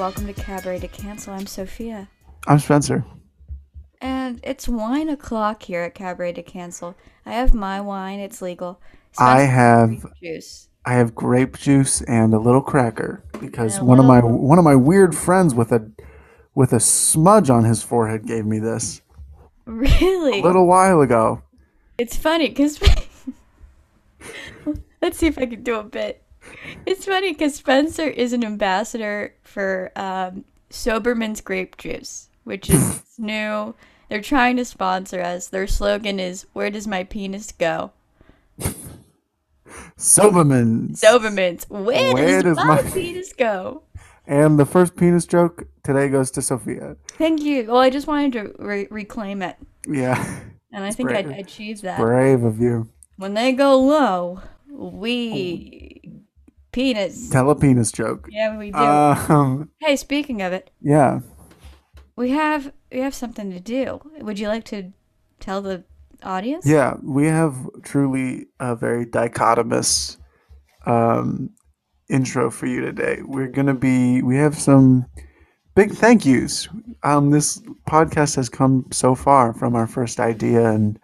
welcome to Cabaret to Cancel. I'm Sophia. I'm Spencer. And it's wine o'clock here at Cabaret to Cancel. I have my wine, it's legal. I have juice. I have grape juice and a little cracker because a one of my one of my weird friends with a with a smudge on his forehead gave me this Really? a little while ago. It's funny because. Let's see if I can do a bit. It's funny because Spencer is an ambassador for um, Soberman's grape juice, which is new. They're trying to sponsor us. Their slogan is "Where does my penis go?" Soberman's. Soberman's "Where, Where does, does my, my- penis go?" And the first penis joke today goes to Sophia. Thank you. Well, I just wanted to re- reclaim it, Yeah, and I think I brave. achieved that. brave of you. When they go low, we penis. Tell a penis joke. Yeah, we do. Um, hey, speaking of it. yeah. We have we have something to do. Would you like to tell the audience? Yeah, we have truly a very dichotomous um, intro for you today. We're gonna be. We have some big thank yous. Um, this podcast has come so far from our first idea, and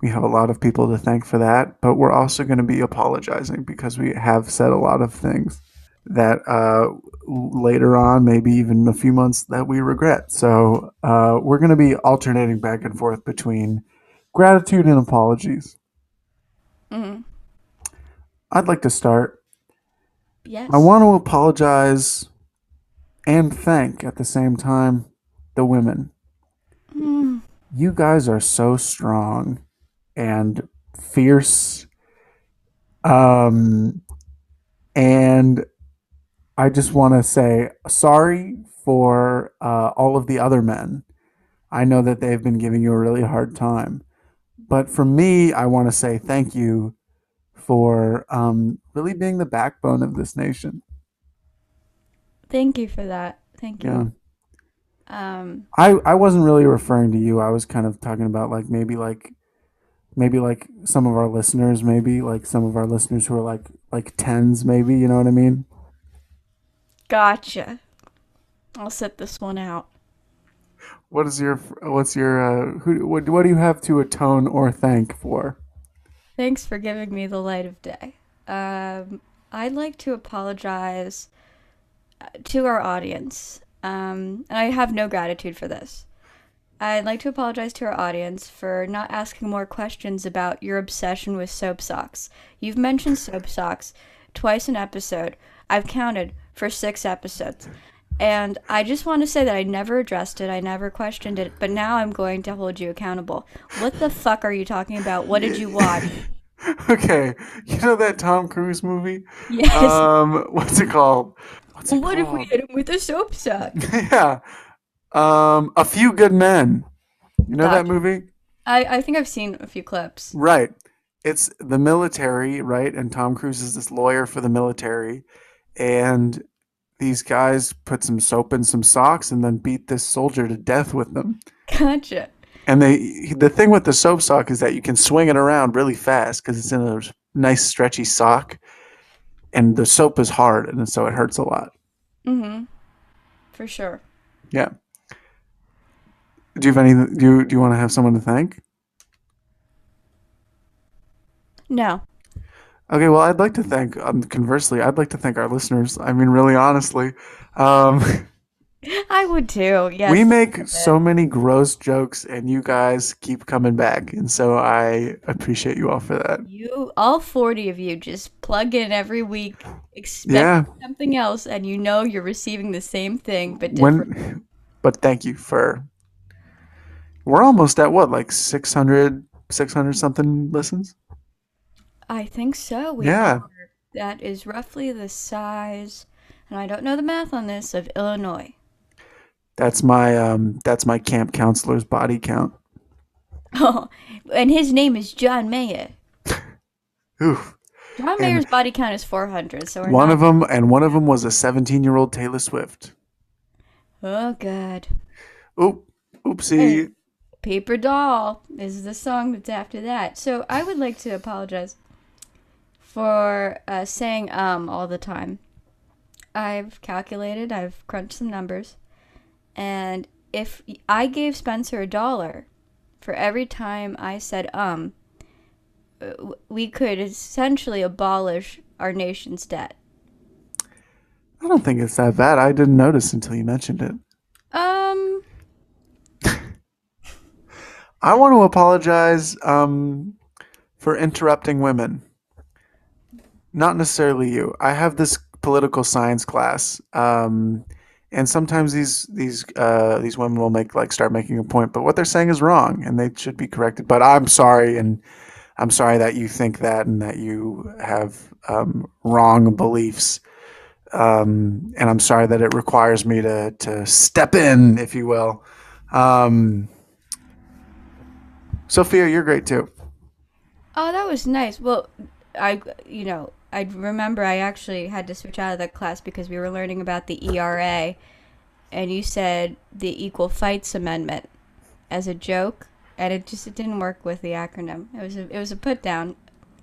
we have a lot of people to thank for that. But we're also going to be apologizing because we have said a lot of things that uh, later on, maybe even a few months, that we regret. So uh, we're going to be alternating back and forth between gratitude and apologies. Mhm. I'd like to start. Yes. I want to apologize and thank at the same time the women. Mm. You guys are so strong and fierce. Um, and I just want to say sorry for uh, all of the other men. I know that they've been giving you a really hard time. But for me, I want to say thank you for um, really being the backbone of this nation. Thank you for that. Thank Yeah. you. Um. I, I wasn't really referring to you. I was kind of talking about like maybe like maybe like some of our listeners, maybe like some of our listeners who are like like tens, maybe you know what I mean. Gotcha. I'll set this one out. What is your what's your uh, who what, what do you have to atone or thank for? Thanks for giving me the light of day. Um, I'd like to apologize uh, to our audience. Um, and I have no gratitude for this. I'd like to apologize to our audience for not asking more questions about your obsession with soap socks. You've mentioned soap socks twice an episode. I've counted for six episodes. And I just want to say that I never addressed it, I never questioned it, but now I'm going to hold you accountable. What the fuck are you talking about? What did you watch? Okay, you know that Tom Cruise movie? Yes. Um, what's it called? What's it what if we hit him with a soap sock? yeah, um, A Few Good Men. You know that Gotcha. movie? I, I think I've seen a few clips. Right. It's the military, right? And Tom Cruise is this lawyer for the military. And these guys put some soap in some socks and then beat this soldier to death with them. Gotcha. And they the thing with the soap sock is that you can swing it around really fast because it's in a nice stretchy sock. And the soap is hard and so it hurts a lot. Mm-hmm. For sure. Yeah. Do you have any do you, do you want to have someone to thank? No. Okay, well, I'd like to thank, um, conversely, I'd like to thank our listeners. I mean, really honestly. Um, I would too. Yes. we make so many gross jokes, and you guys keep coming back. And so I appreciate you all for that. You, all 40 of you, just plug in every week, expect Yeah. something else, and you know you're receiving the same thing, but different. When, but thank you for. We're almost at what, like 600, 600 something listens? I think so. We Yeah. are. That is roughly the size, and I don't know the math on this, of Illinois. That's my um, that's my camp counselor's body count. Oh, and his name is John Mayer. Oof. John Mayer's body count is 400, so we're One not. of them, and one of them was a 17 year old Taylor Swift. Oh, God. Oop, oopsie. Hey. Paper Doll is the song that's after that. So I would like to apologize for uh, saying um all the time. I've calculated, I've crunched some numbers, and if I gave Spencer a dollar for every time I said um, uh, we could essentially abolish our nation's debt. I don't think it's that bad. I didn't notice until you mentioned it. Um, I want to apologize um, for interrupting women. Not necessarily you. I have this political science class, um, and sometimes these these uh, these women will make like start making a point, but what they're saying is wrong, and they should be corrected. But I'm sorry, and I'm sorry that you think that, and that you have um, wrong beliefs. Um, and I'm sorry that it requires me to to step in, if you will. Um, Sophia, you're great too. oh, that was nice. Well, I, you know, I remember I actually had to switch out of that class because we were learning about the ERA, and you said the Equal Fights Amendment as a joke, and it just it didn't work with the acronym. It was a it was a put down.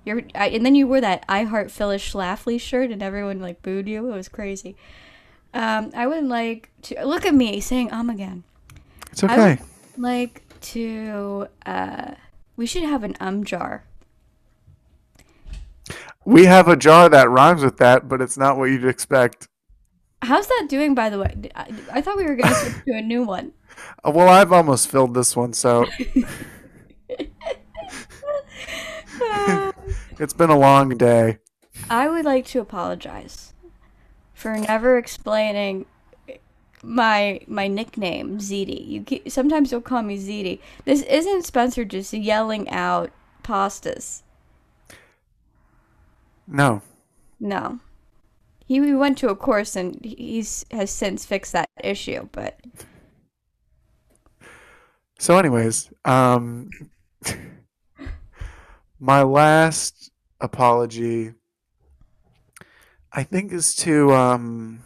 You're, I, and then you wore that I Heart Phyllis Schlafly shirt, and everyone like booed you. It was crazy. Um, I would like to look at me saying um again. It's okay. would like to. Uh, we should have an um jar. We have a jar that rhymes with that, but it's not what you'd expect. How's that doing, by the way? I, I thought we were going to switch to a new one. Uh, Well, I've almost filled this one, so it's been a long day. I would like to apologize for never explaining my my nickname ZD. You sometimes you'll call me ZD. This isn't Spencer just yelling out pastas. No. No. He we went to a course and he's has since fixed that issue, but So, anyways, um, my last apology, I think, is to, um,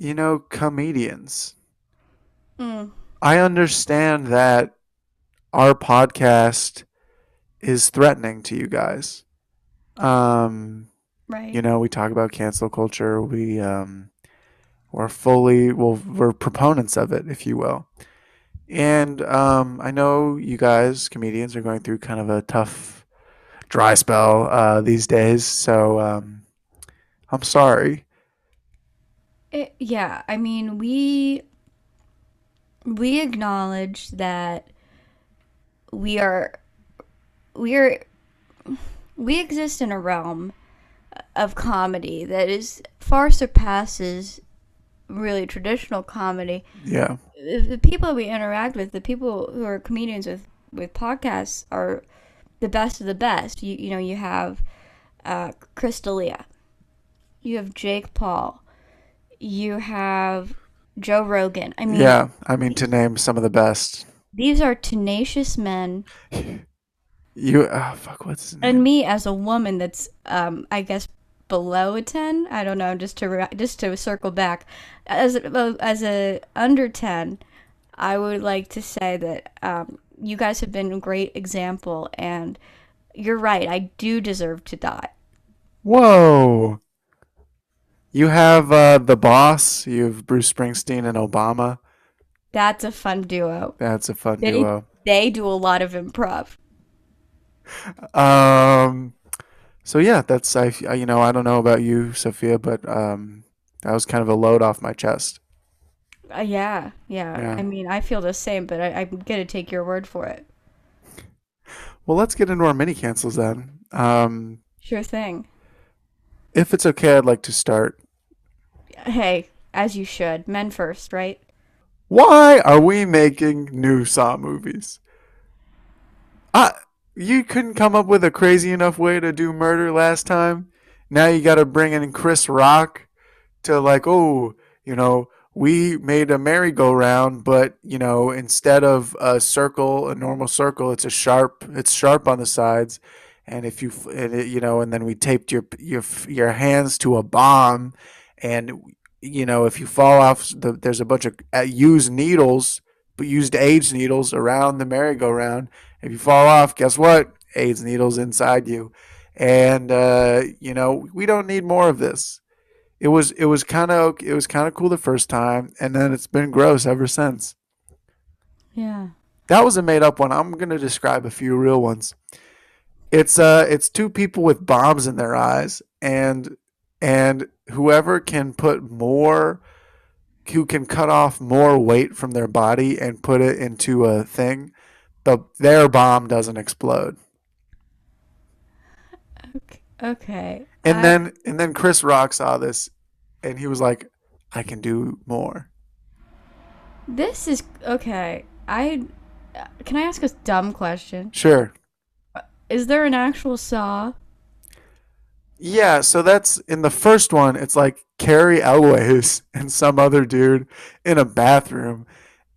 you know, comedians. mm, I understand that our podcast is threatening to you guys. Um, right. you know, we talk about cancel culture. We um, we're fully well, we're proponents of it, if you will. And um, I know you guys, comedians, are going through kind of a tough dry spell uh, these days. So um, I'm sorry. It, yeah, I mean, we we acknowledge that we are we are we exist in a realm of comedy that is far surpasses really traditional comedy. Yeah, The, people we interact with, the people who are comedians with with podcasts are the best of the best. You you know, you have uh Crystalia. You have Jake Paul. You have Joe Rogan. I mean, yeah. I mean, to name some of the best. these are tenacious men You, oh, fuck, what's and me as a woman that's um i guess below a 10 i don't know just to re- just to circle back as a, as a under 10 i would like to say that um you guys have been a great example and you're right i do deserve to die Whoa. You have uh, the boss. You have Bruce Springsteen and Obama. that's a fun duo That's a fun they, duo. they do a lot of improv Um, so yeah, that's I. You know, I don't know about you, Sophia, but um, that was kind of a load off my chest. uh, yeah, yeah Yeah. i mean i feel the same but I, i'm gonna take your word for it Well, let's get into our mini cancels then. Um, sure thing if it's okay, I'd like to start. hey as you should men first right Why are we making new Saw movies? I, you couldn't come up with a crazy enough way to do murder last time. Now you got to bring in Chris Rock to like, oh, you know, we made a merry-go-round, but you know, instead of a circle, a normal circle, it's a sharp. It's sharp on the sides, and if you, and it, you know, and then we taped your your your hands to a bomb, and you know, if you fall off, the, there's a bunch of uh, used needles, but used AIDS needles around the merry-go-round. If you fall off, guess what? AIDS needles inside you, and uh, you know, we don't need more of this. it was it was kind of it was kind of cool the first time, and then it's been gross ever since. Yeah. That was a made up one. I'm gonna describe a few real ones. It's uh it's two people with bombs in their eyes, and and whoever can put more who can cut off more weight from their body and put it into a thing, the their bomb doesn't explode. Okay. okay. And I- then and then Chris Rock saw this and he was like, I can do more. this is okay. I can I ask a dumb question? Sure. Is there an actual saw? Yeah, so that's in the first one, it's like Cary Elwes and some other dude in a bathroom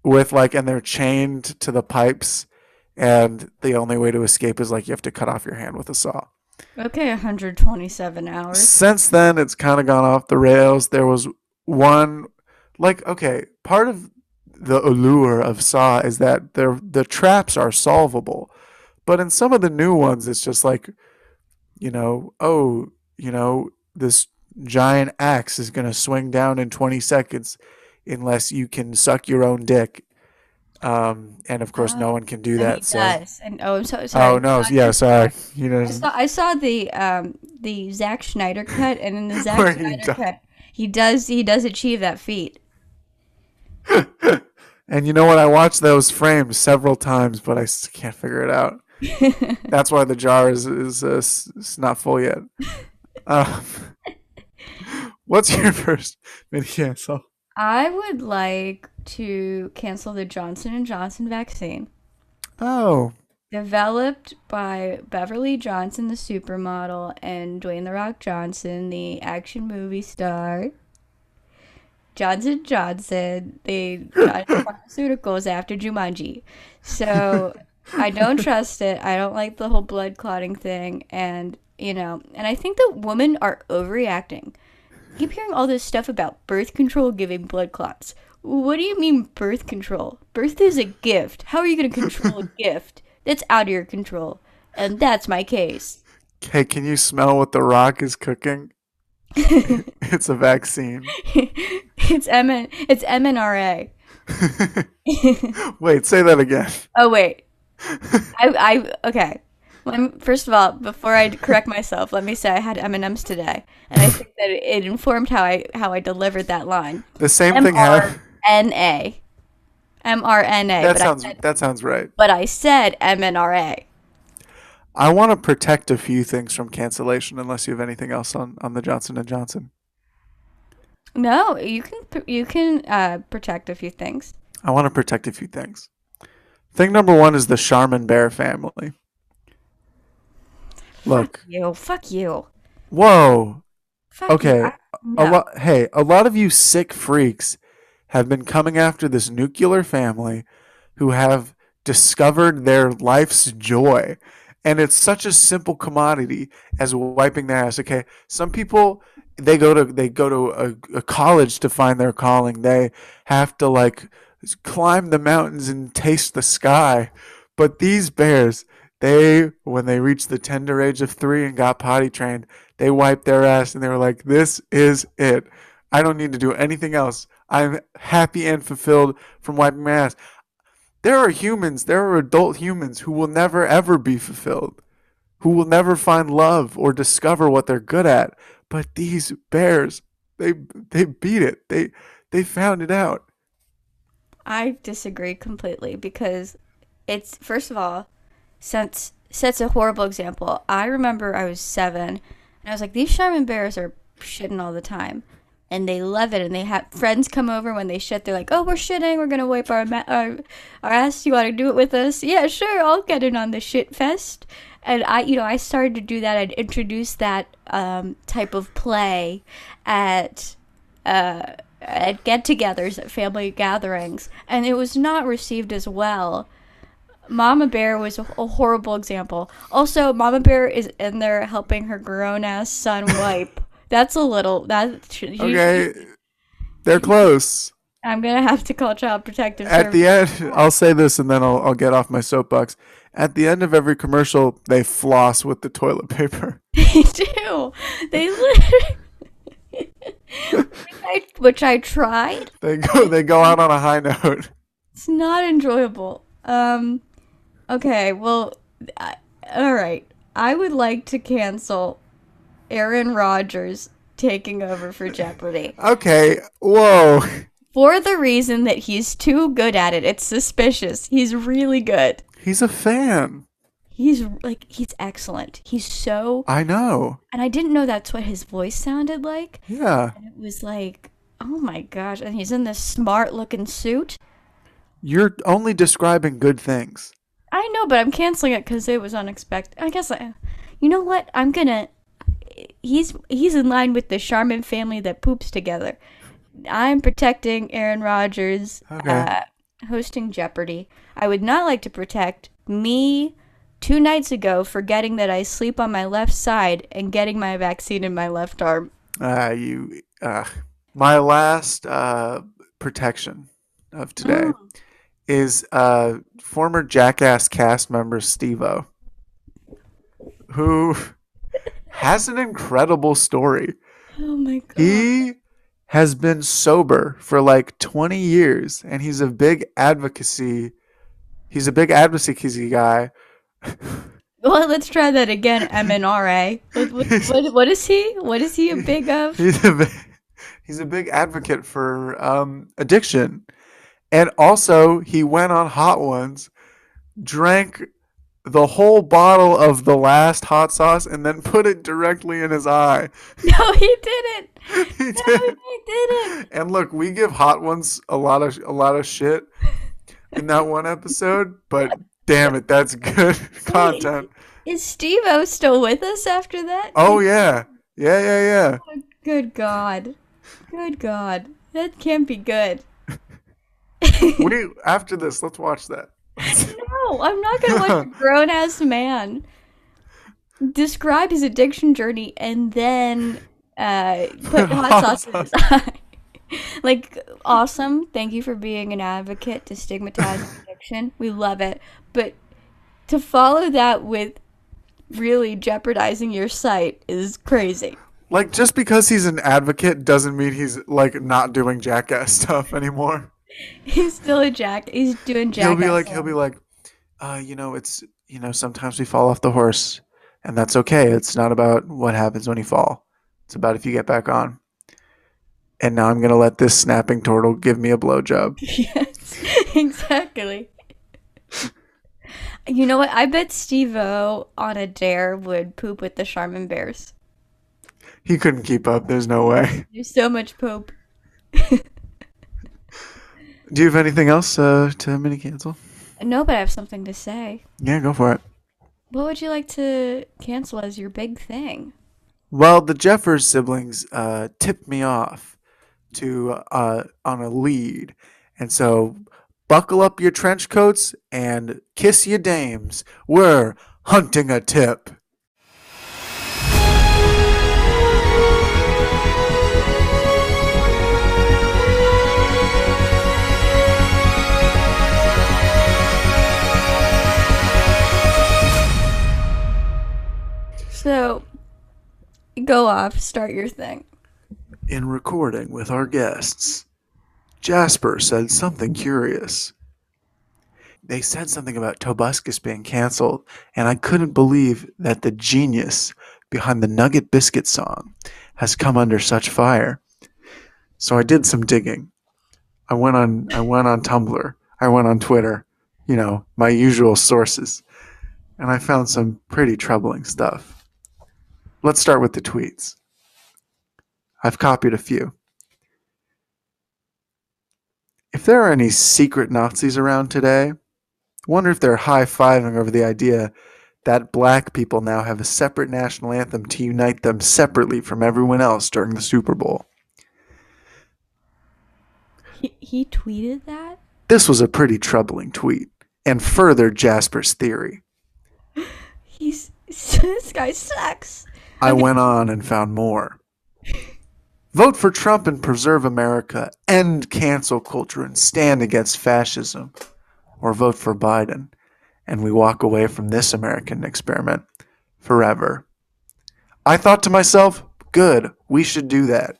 with like, and they're chained to the pipes, and the only way to escape is like you have to cut off your hand with a saw. Okay, 127 hours. Since then, it's kind of gone off the rails. There was one, like, okay, part of the allure of Saw is that they're, the traps are solvable. But in some of the new ones, it's just like, you know, oh, you know, this giant axe is going to swing down in 20 seconds unless you can suck your own dick. Um, and of course, no one can do that. So, does. And oh, I'm so sorry. oh no, I- yeah, sorry. You know, I saw, I saw the um the Zack Snyder cut, and in the Zack he Snyder cut, he does he does achieve that feat. And you know what? I watched those frames several times, but I can't figure it out. That's why the jar is is uh, s- s- not full yet. Um, what's your first mini cancel? I would like to cancel the Johnson and Johnson vaccine. Oh, Developed by Beverly Johnson, the supermodel, and Dwayne The Rock Johnson, the action movie star. Johnson Johnson, they got into pharmaceuticals after Jumanji. So I don't trust it. I don't like the whole blood clotting thing. And, you know, and I think that women are overreacting. I keep hearing all this stuff about birth control giving blood clots. What do you mean birth control? Birth is a gift. How are you going to control a gift? That's out of your control. And that's my case. hey, can you smell what the Rock is cooking? it's a vaccine. it's M it's MNRA. Wait, say that again. Oh wait. I I okay. First of all, before I correct myself, let me say I had M&Ms today, and I think that it, informed how I how I delivered that line. The same thing happened. mRNA. mRNA. That sounds said, that sounds right. but I said MNRA. I want to protect a few things from cancellation, unless you have anything else on on the Johnson and Johnson. No, you can you can uh, protect a few things. I want to protect a few things. Thing number one is the Charmin Bear family. Look, You fuck you. whoa. Fuck you. Okay, I- a no. lot. Hey, a lot of you sick freaks have been coming after this nuclear family, who have discovered their life's joy, and it's such a simple commodity as wiping their ass. Okay, some people they go to they go to a, a college to find their calling. They have to like climb the mountains and taste the sky. But these bears, they when they reached the tender age of three and got potty trained, they wiped their ass and they were like, "This is it. I don't need to do anything else. I'm happy and fulfilled from wiping my ass." There are humans, there are adult humans who will never ever be fulfilled, who will never find love or discover what they're good at. But these bears, they they beat it. They they found it out. I disagree completely because it's first of all sets sets a horrible example. I remember I was seven and I was like, these Charmin bears are shitting all the time. And they love it, and they have friends come over when they shit. They're like, "Oh, we're shitting. We're gonna wipe our ma- our, our ass. You want to do it with us? Yeah, sure. I'll get in on the shit fest." And I, you know, I started to do that. I'd introduce that um, type of play at uh, at get-togethers, at family gatherings, and it was not received as well. Mama Bear was a, a horrible example. Also, Mama Bear is in there helping her grown-ass son wipe. That's a little that. you- Okay, they're close. I'm gonna have to call Child Protective At the end, I'll say this and then I'll, I'll get off my soapbox. At the end of every commercial, they floss with the toilet paper. they do. They literally. I, which I tried. They go they go out on a high note. It's not enjoyable. Um, okay, well, I, all right. I would like to cancel Aaron Rodgers taking over for Jeopardy Okay, whoa. for the reason that he's too good at it. It's suspicious. He's really good. He's a fan. He's like he's excellent. He's so I know. and I didn't know that's what his voice sounded like. Yeah. It was like, oh my gosh, and he's in this smart looking suit. You're only describing good things. I know, but I'm canceling it because it was unexpected. I guess I, you know what? I'm gonna. He's he's in line with the Charmin family that poops together. I'm protecting Aaron Rodgers, Okay. uh, hosting Jeopardy. I would not like to protect me two nights ago forgetting that I sleep on my left side and getting my vaccine in my left arm. Uh, you. Uh, my last uh, protection of today Oh. is uh, former Jackass cast member Steve-O, who has an incredible story. Oh my god. He has been sober for like 20 years and he's a big advocacy he's a big advocacy guy. well, let's try that again. MNRA. What, what, what, what is he? What is he a big of? He's a big, he's a big advocate for um, addiction. And also he went on Hot Ones, drank the whole bottle of the last hot sauce and then put it directly in his eye. No, he didn't. He No, did. he didn't. And look, we give Hot Ones a lot of a lot of shit in that one episode, but damn it, that's good content. Is Steve O still with us after that? Oh yeah, yeah, yeah, yeah. Good God. Good God. That can't be good. You after this? Let's watch that. No, I'm not going to watch a grown ass man describe his addiction journey and then uh, put hot sauce in his eye. like, awesome. Thank you for being an advocate to stigmatize addiction. We love it. But to follow that with really jeopardizing your sight is crazy. Like just because he's an advocate doesn't mean he's like not doing jackass stuff anymore. He's still a jack. He's doing jack. he'll be like he'll be like, uh, you know, it's you know, sometimes we fall off the horse and that's okay. It's not about what happens when you fall. It's about if you get back on. And now I'm gonna let this snapping turtle give me a blowjob. Yes, exactly. You know what? I bet Steve O on a dare would poop with the Charmin Bears. He couldn't keep up. There's no way. There's so much poop. Do you have anything else uh, to mini cancel? No, but I have something to say. Yeah, go for it. What would you like to cancel as your big thing? Well, the Jeffers siblings uh, tipped me off to uh, on a lead, and so buckle up your trench coats and kiss your dames. We're hunting a tip. So, go off, start your thing. In recording with our guests, Jasper said something curious. They said something about Tobuscus being canceled, and I couldn't believe that the genius behind the Nugget Biscuit song has come under such fire. So I did some digging. I went on I went on Tumblr. I went on Twitter, you know, my usual sources. And I found some pretty troubling stuff. Let's start with the tweets. I've copied a few. If there are any secret Nazis around today, wonder if they're high fiving over the idea that black people now have a separate national anthem to unite them separately from everyone else during the Super Bowl. He, he tweeted that? This was a pretty troubling tweet and furthered Jasper's theory. He's. This guy sucks. I went on and found more. Vote for Trump and preserve America, end cancel culture, and stand against fascism. Or vote for Biden, and we walk away from this American experiment forever. I thought to myself, good, we should do that.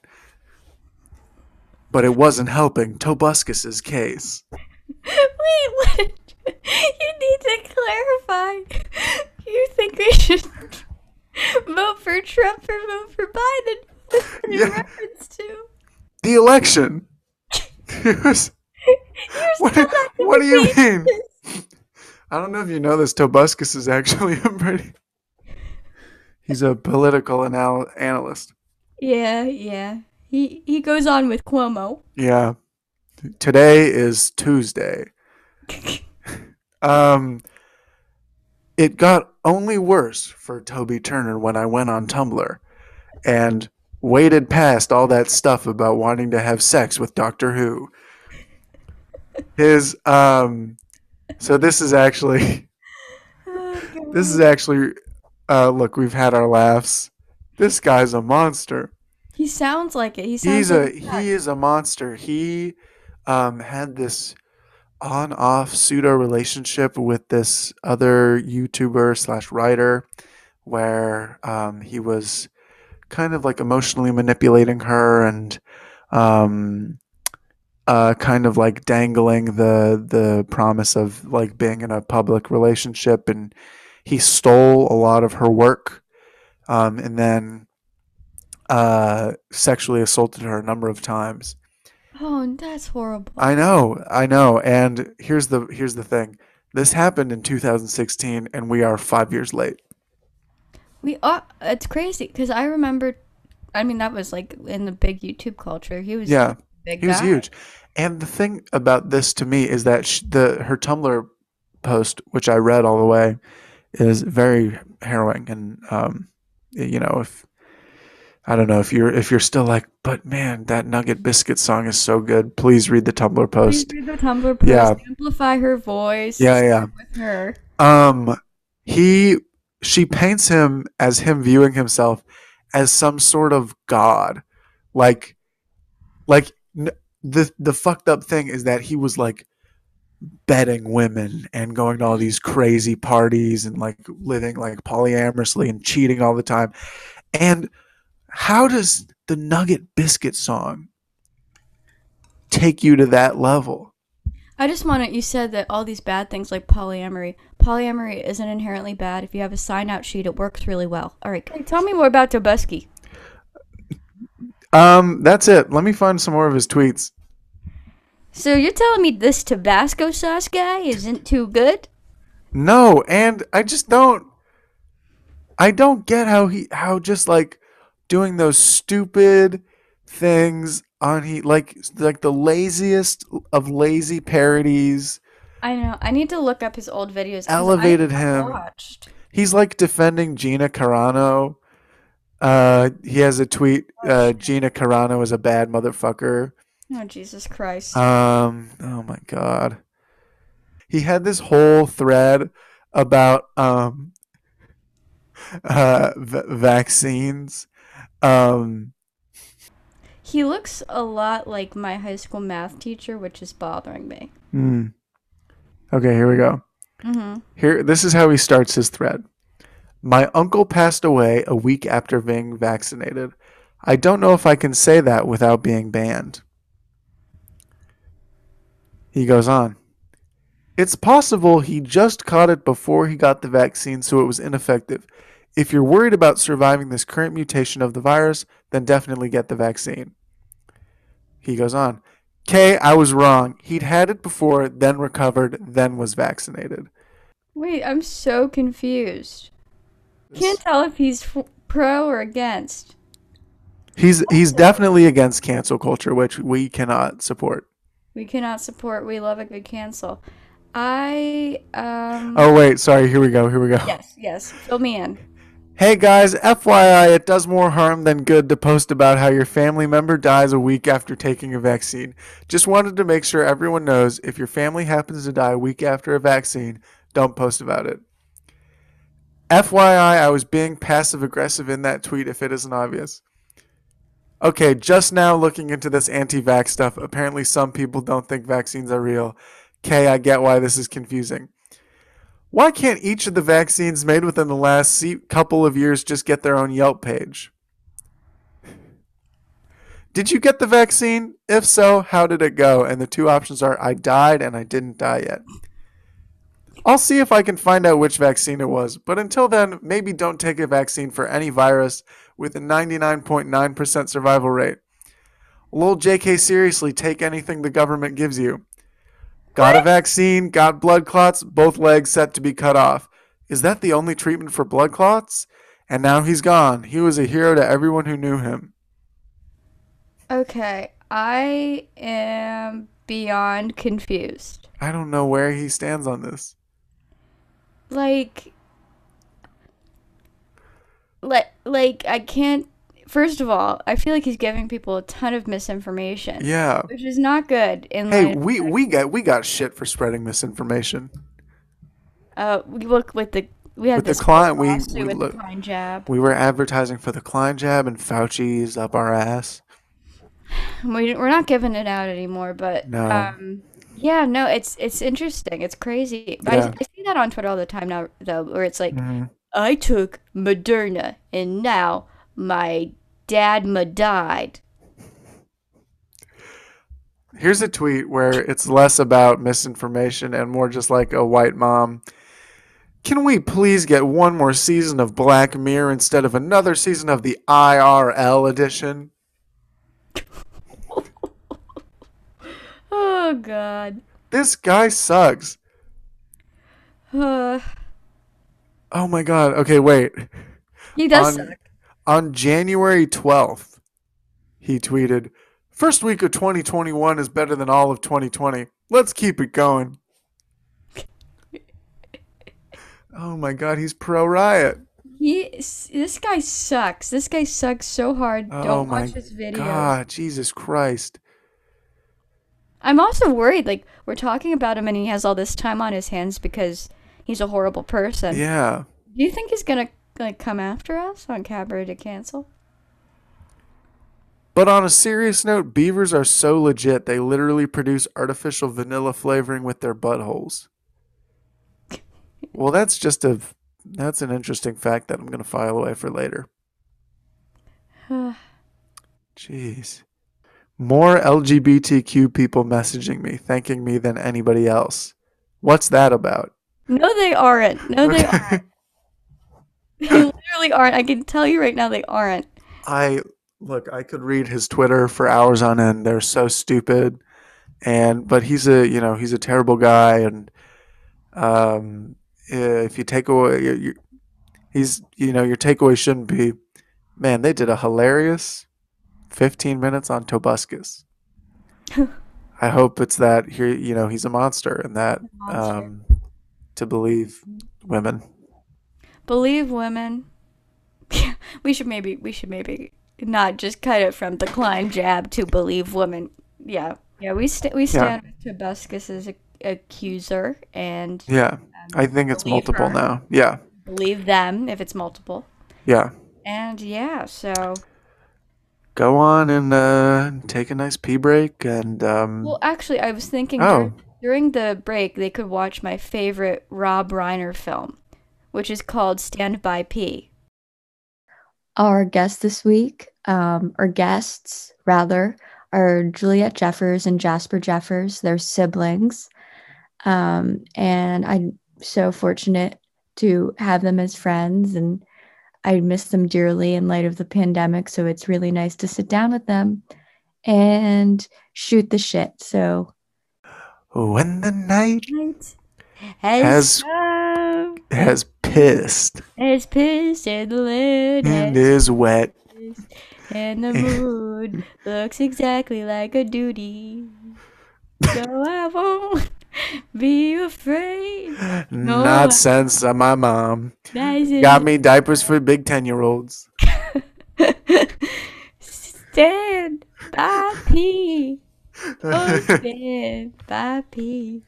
but it wasn't helping Tobuscus's case. Wait, what? You need to clarify. You think we should vote for Trump or vote for Biden? Yeah. reference to? The election. What, what do you mean? I don't know if you know this. Tobuscus is actually a pretty. He's a political anal- analyst. Yeah, yeah. He he goes on with Cuomo. Yeah. Today is Tuesday. Um, it got only worse for Toby Turner when I went on Tumblr and waded past all that stuff about wanting to have sex with Doctor Who. His um, so this is actually this is actually uh, look we've had our laughs. This guy's a monster. He sounds like it. He sounds He's a like he is a monster. He um, had this on off pseudo relationship with this other YouTuber slash writer where um, he was kind of like emotionally manipulating her and um, uh, kind of like dangling the the promise of like being in a public relationship and he stole a lot of her work um, and then uh, sexually assaulted her a number of times Oh, that's horrible. I know, I know. And here's the here's the thing. This happened in 2016 and we are 5 years late. We are. It's crazy because I remember. I mean, that was like in the big YouTube culture. He was Yeah, big he was guy. huge. And the thing about this to me is that sh- the her Tumblr post which I read all the way is very harrowing and um you know, if I don't know if you're if you're still like, but man, that Nugget Biscuit song is so good. Please read the Tumblr Please post. read the Tumblr post. Yeah. Amplify her voice. Yeah, yeah. With her. Um, he she paints him as him viewing himself as some sort of god, like, like the the fucked up thing is that he was like betting women and going to all these crazy parties and like living like polyamorously and cheating all the time. And how does the Nugget Biscuit song take you to that level? I just want to. You said that all these bad things like polyamory. Polyamory isn't inherently bad. If you have a sign out sheet, it works really well. All right, tell me more about Tobuski. Um, that's it. Let me find some more of his tweets. So you're telling me this Tabasco sauce guy isn't too good? No, and I just don't I don't get how he how just like doing those stupid things on he like like the laziest of lazy parodies. I know. I need to look up his old videos. Elevated I him. He's like defending Gina Carano. Uh he has a tweet uh Gina Carano is a bad motherfucker. Oh Jesus Christ! Um, oh my god. He had this whole thread about um uh v- vaccines. Um he looks a lot like my high school math teacher, which is bothering me. hmm. Okay, here we go. Mm-hmm. Here this is how he starts his thread. My uncle passed away a week after being vaccinated. I don't know if I can say that without being banned. He goes on. It's possible he just caught it before he got the vaccine, so it was ineffective. If you're worried about surviving this current mutation of the virus, then definitely get the vaccine. He goes on. K, I was wrong. He'd had it before, then recovered, then was vaccinated. Wait, I'm so confused. Can't tell if he's f- pro or against. He's he's definitely against cancel culture, which we cannot support. We cannot support. We love a good cancel. I um. Oh wait, sorry. Here we go. Here we go. Yes, yes. Fill me in. Hey guys, FYI, it does more harm than good to post about how your family member dies a week after taking a vaccine. Just wanted to make sure everyone knows if your family happens to die a week after a vaccine, don't post about it. FYI, I was being passive aggressive in that tweet if it isn't obvious. Okay, just now looking into this anti vax stuff, apparently some people don't think vaccines are real. Okay, I get why this is confusing. Why can't each of the vaccines made within the last couple of years just get their own Yelp page? Did you get the vaccine? If so, how did it go? And the two options are I died and I didn't die yet. I'll see if I can find out which vaccine it was, but until then, maybe don't take a vaccine for any virus with a 99.9% survival rate. Lol JK seriously, take anything the government gives you. Got a vaccine, got blood clots, both legs set to be cut off. Is that the only treatment for blood clots? And now he's gone. He was a hero to everyone who knew him. Okay, I am beyond confused. I don't know where he stands on this. Like, like, like I can't. First of all, I feel like he's giving people a ton of misinformation, Yeah. which is not good. In Hey, we we got we got shit for spreading misinformation. uh, we look with the we had With the client, we- we with look- the Klein jab. We were advertising for the Klein jab, and Fauci's up our ass. We, we're not giving it out anymore, but No. um, yeah, no, it's it's interesting. It's crazy. But Yeah. I, I see that on Twitter all the time now, though, where it's like, Mhm. I took Moderna and now my dad ma died. Here's a tweet where it's less about misinformation and more just like a white mom. Can we please get one more season of Black Mirror instead of another season of the IRL edition? Oh God. This guy sucks. Uh, Oh my god. Okay, wait. he does On- suck. On January 12th, he tweeted, First week of 2021 is better than all of 2020. Let's keep it going. Oh my god, he's pro riot. He this guy sucks. This guy sucks so hard. Oh Don't watch his videos. God, Jesus Christ. I'm also worried. Like we're talking about him, and he has all this time on his hands because he's a horrible person. Yeah. Do you think he's gonna like come after us on Cabaret to cancel? But on a serious note, beavers are so legit they literally produce artificial vanilla flavoring with their buttholes. Well, that's just a that's an interesting fact that I'm going to file away for later. Jeez. More LGBTQ people messaging me, thanking me than anybody else. What's that about? no, they aren't. No, they aren't. They literally aren't. I can tell you right now, they aren't. I look, I could read his Twitter for hours on end. They're so stupid. And but he's a, you know, he's a terrible guy and um if you take away you, you, he's you know, your takeaway shouldn't be man, they did a hilarious 15 minutes on Tobuscus. I hope it's that here, you know, he's a monster and that Monster. um to believe women. Believe women. we should maybe we should maybe not just cut it from the Klein jab to believe women. Yeah, yeah. We st- we stand with Tobuscus's ac- accuser and Yeah. I think it's multiple her. now. Yeah. believe them if it's multiple. Yeah. And yeah, so go on and uh, take a nice pee break and um, well, actually, I was thinking Oh. dur- during the break they could watch my favorite Rob Reiner film, which is called Stand by P. Our guests this week, um, or guests rather, are Juliette Jeffers and Jasper Jeffers. They're siblings. Um, and I'm so fortunate to have them as friends, and I miss them dearly in light of the pandemic. So it's really nice to sit down with them and shoot the shit. So when the night Has Has- has pissed has pissed and the lid and is wet, and the moon looks exactly like a duty. So I won't be afraid. not since uh, my mom got me diapers for big ten year olds. Stand by P. Oh, stand by P.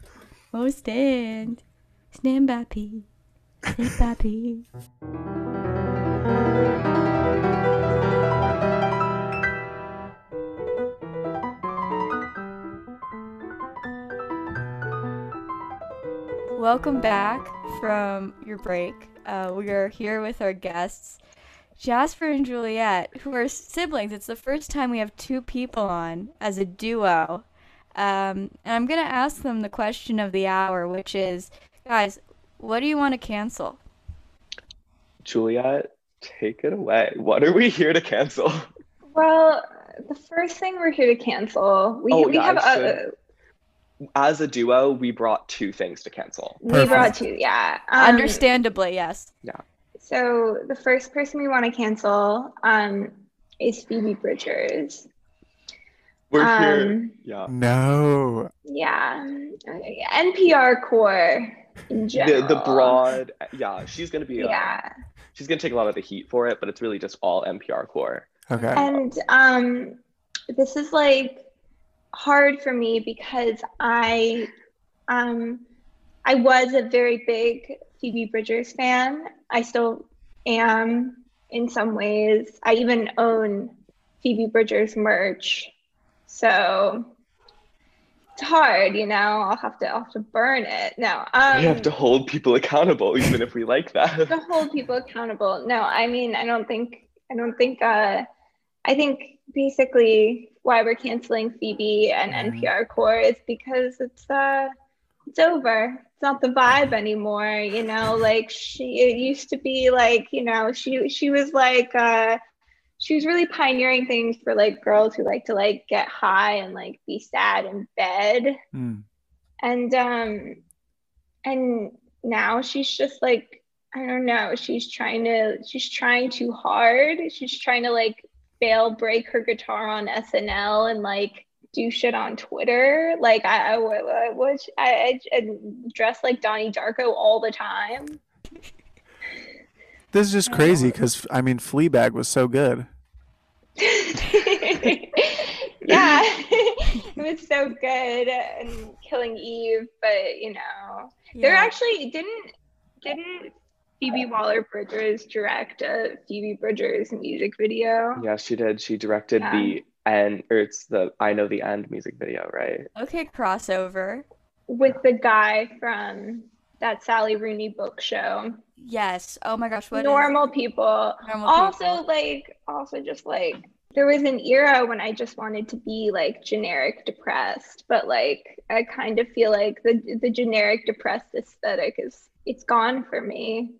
Oh, stand. Stand by P. Stand by P. Welcome back from your break. Uh, we are here with our guests, Jasper and Juliette, who are siblings. It's the first time we have two people on as a duo. Um, and I'm going to ask them the question of the hour, which is guys, what do you want to cancel? Juliette, take it away. What are we here to cancel? Well, the first thing we're here to cancel, we, Oh, we yeah, have I a, As a duo, we brought two things to cancel. we brought two, yeah. Um, Understandably, yes. Yeah. So the first person we want to cancel um, is Phoebe Bridgers. We're here. Um, Yeah. No. Yeah, Okay, NPR core in The, the broad, yeah, she's gonna be. uh, Yeah, she's gonna take a lot of the heat for it, but it's really just all NPR core. Okay. and um, this is like hard for me because I, um, I was a very big Phoebe Bridgers fan. I still am in some ways. I even own Phoebe Bridgers merch, so it's hard, you know. I'll have to I'll have to burn it. No, um, we have to hold people accountable, even if we like that. to hold people accountable. No, I mean, I don't think, I don't think, uh, I think basically why we're canceling Phoebe and Mhm. NPR core is because it's, uh, it's over. It's not the vibe anymore, you know, like she, it used to be like, you know, she, she was like, uh, she was really pioneering things for like girls who like to like get high and like be sad in bed Hmm. and um and now she's just like i don't know she's trying to she's trying too hard she's trying to like fail break her guitar on snl and like do shit on twitter like i i, I, I, I, I dress like donnie darko all the time This is just crazy because I mean, Fleabag was so good. yeah it was so good and killing eve but you know There Yeah. actually didn't didn't Phoebe Waller Bridgers direct a Phoebe Bridgers music video. yeah, she did. She directed Yeah. the end, or it's the I Know the End music video, right? Okay, crossover. with the guy from that Sally Rooney book show. Yes. Oh my gosh, what is- Normal people. normal Also, people? like, also just like there was an era when I just wanted to be like generic depressed, but like I kind of feel like the the generic depressed aesthetic is it's gone for me.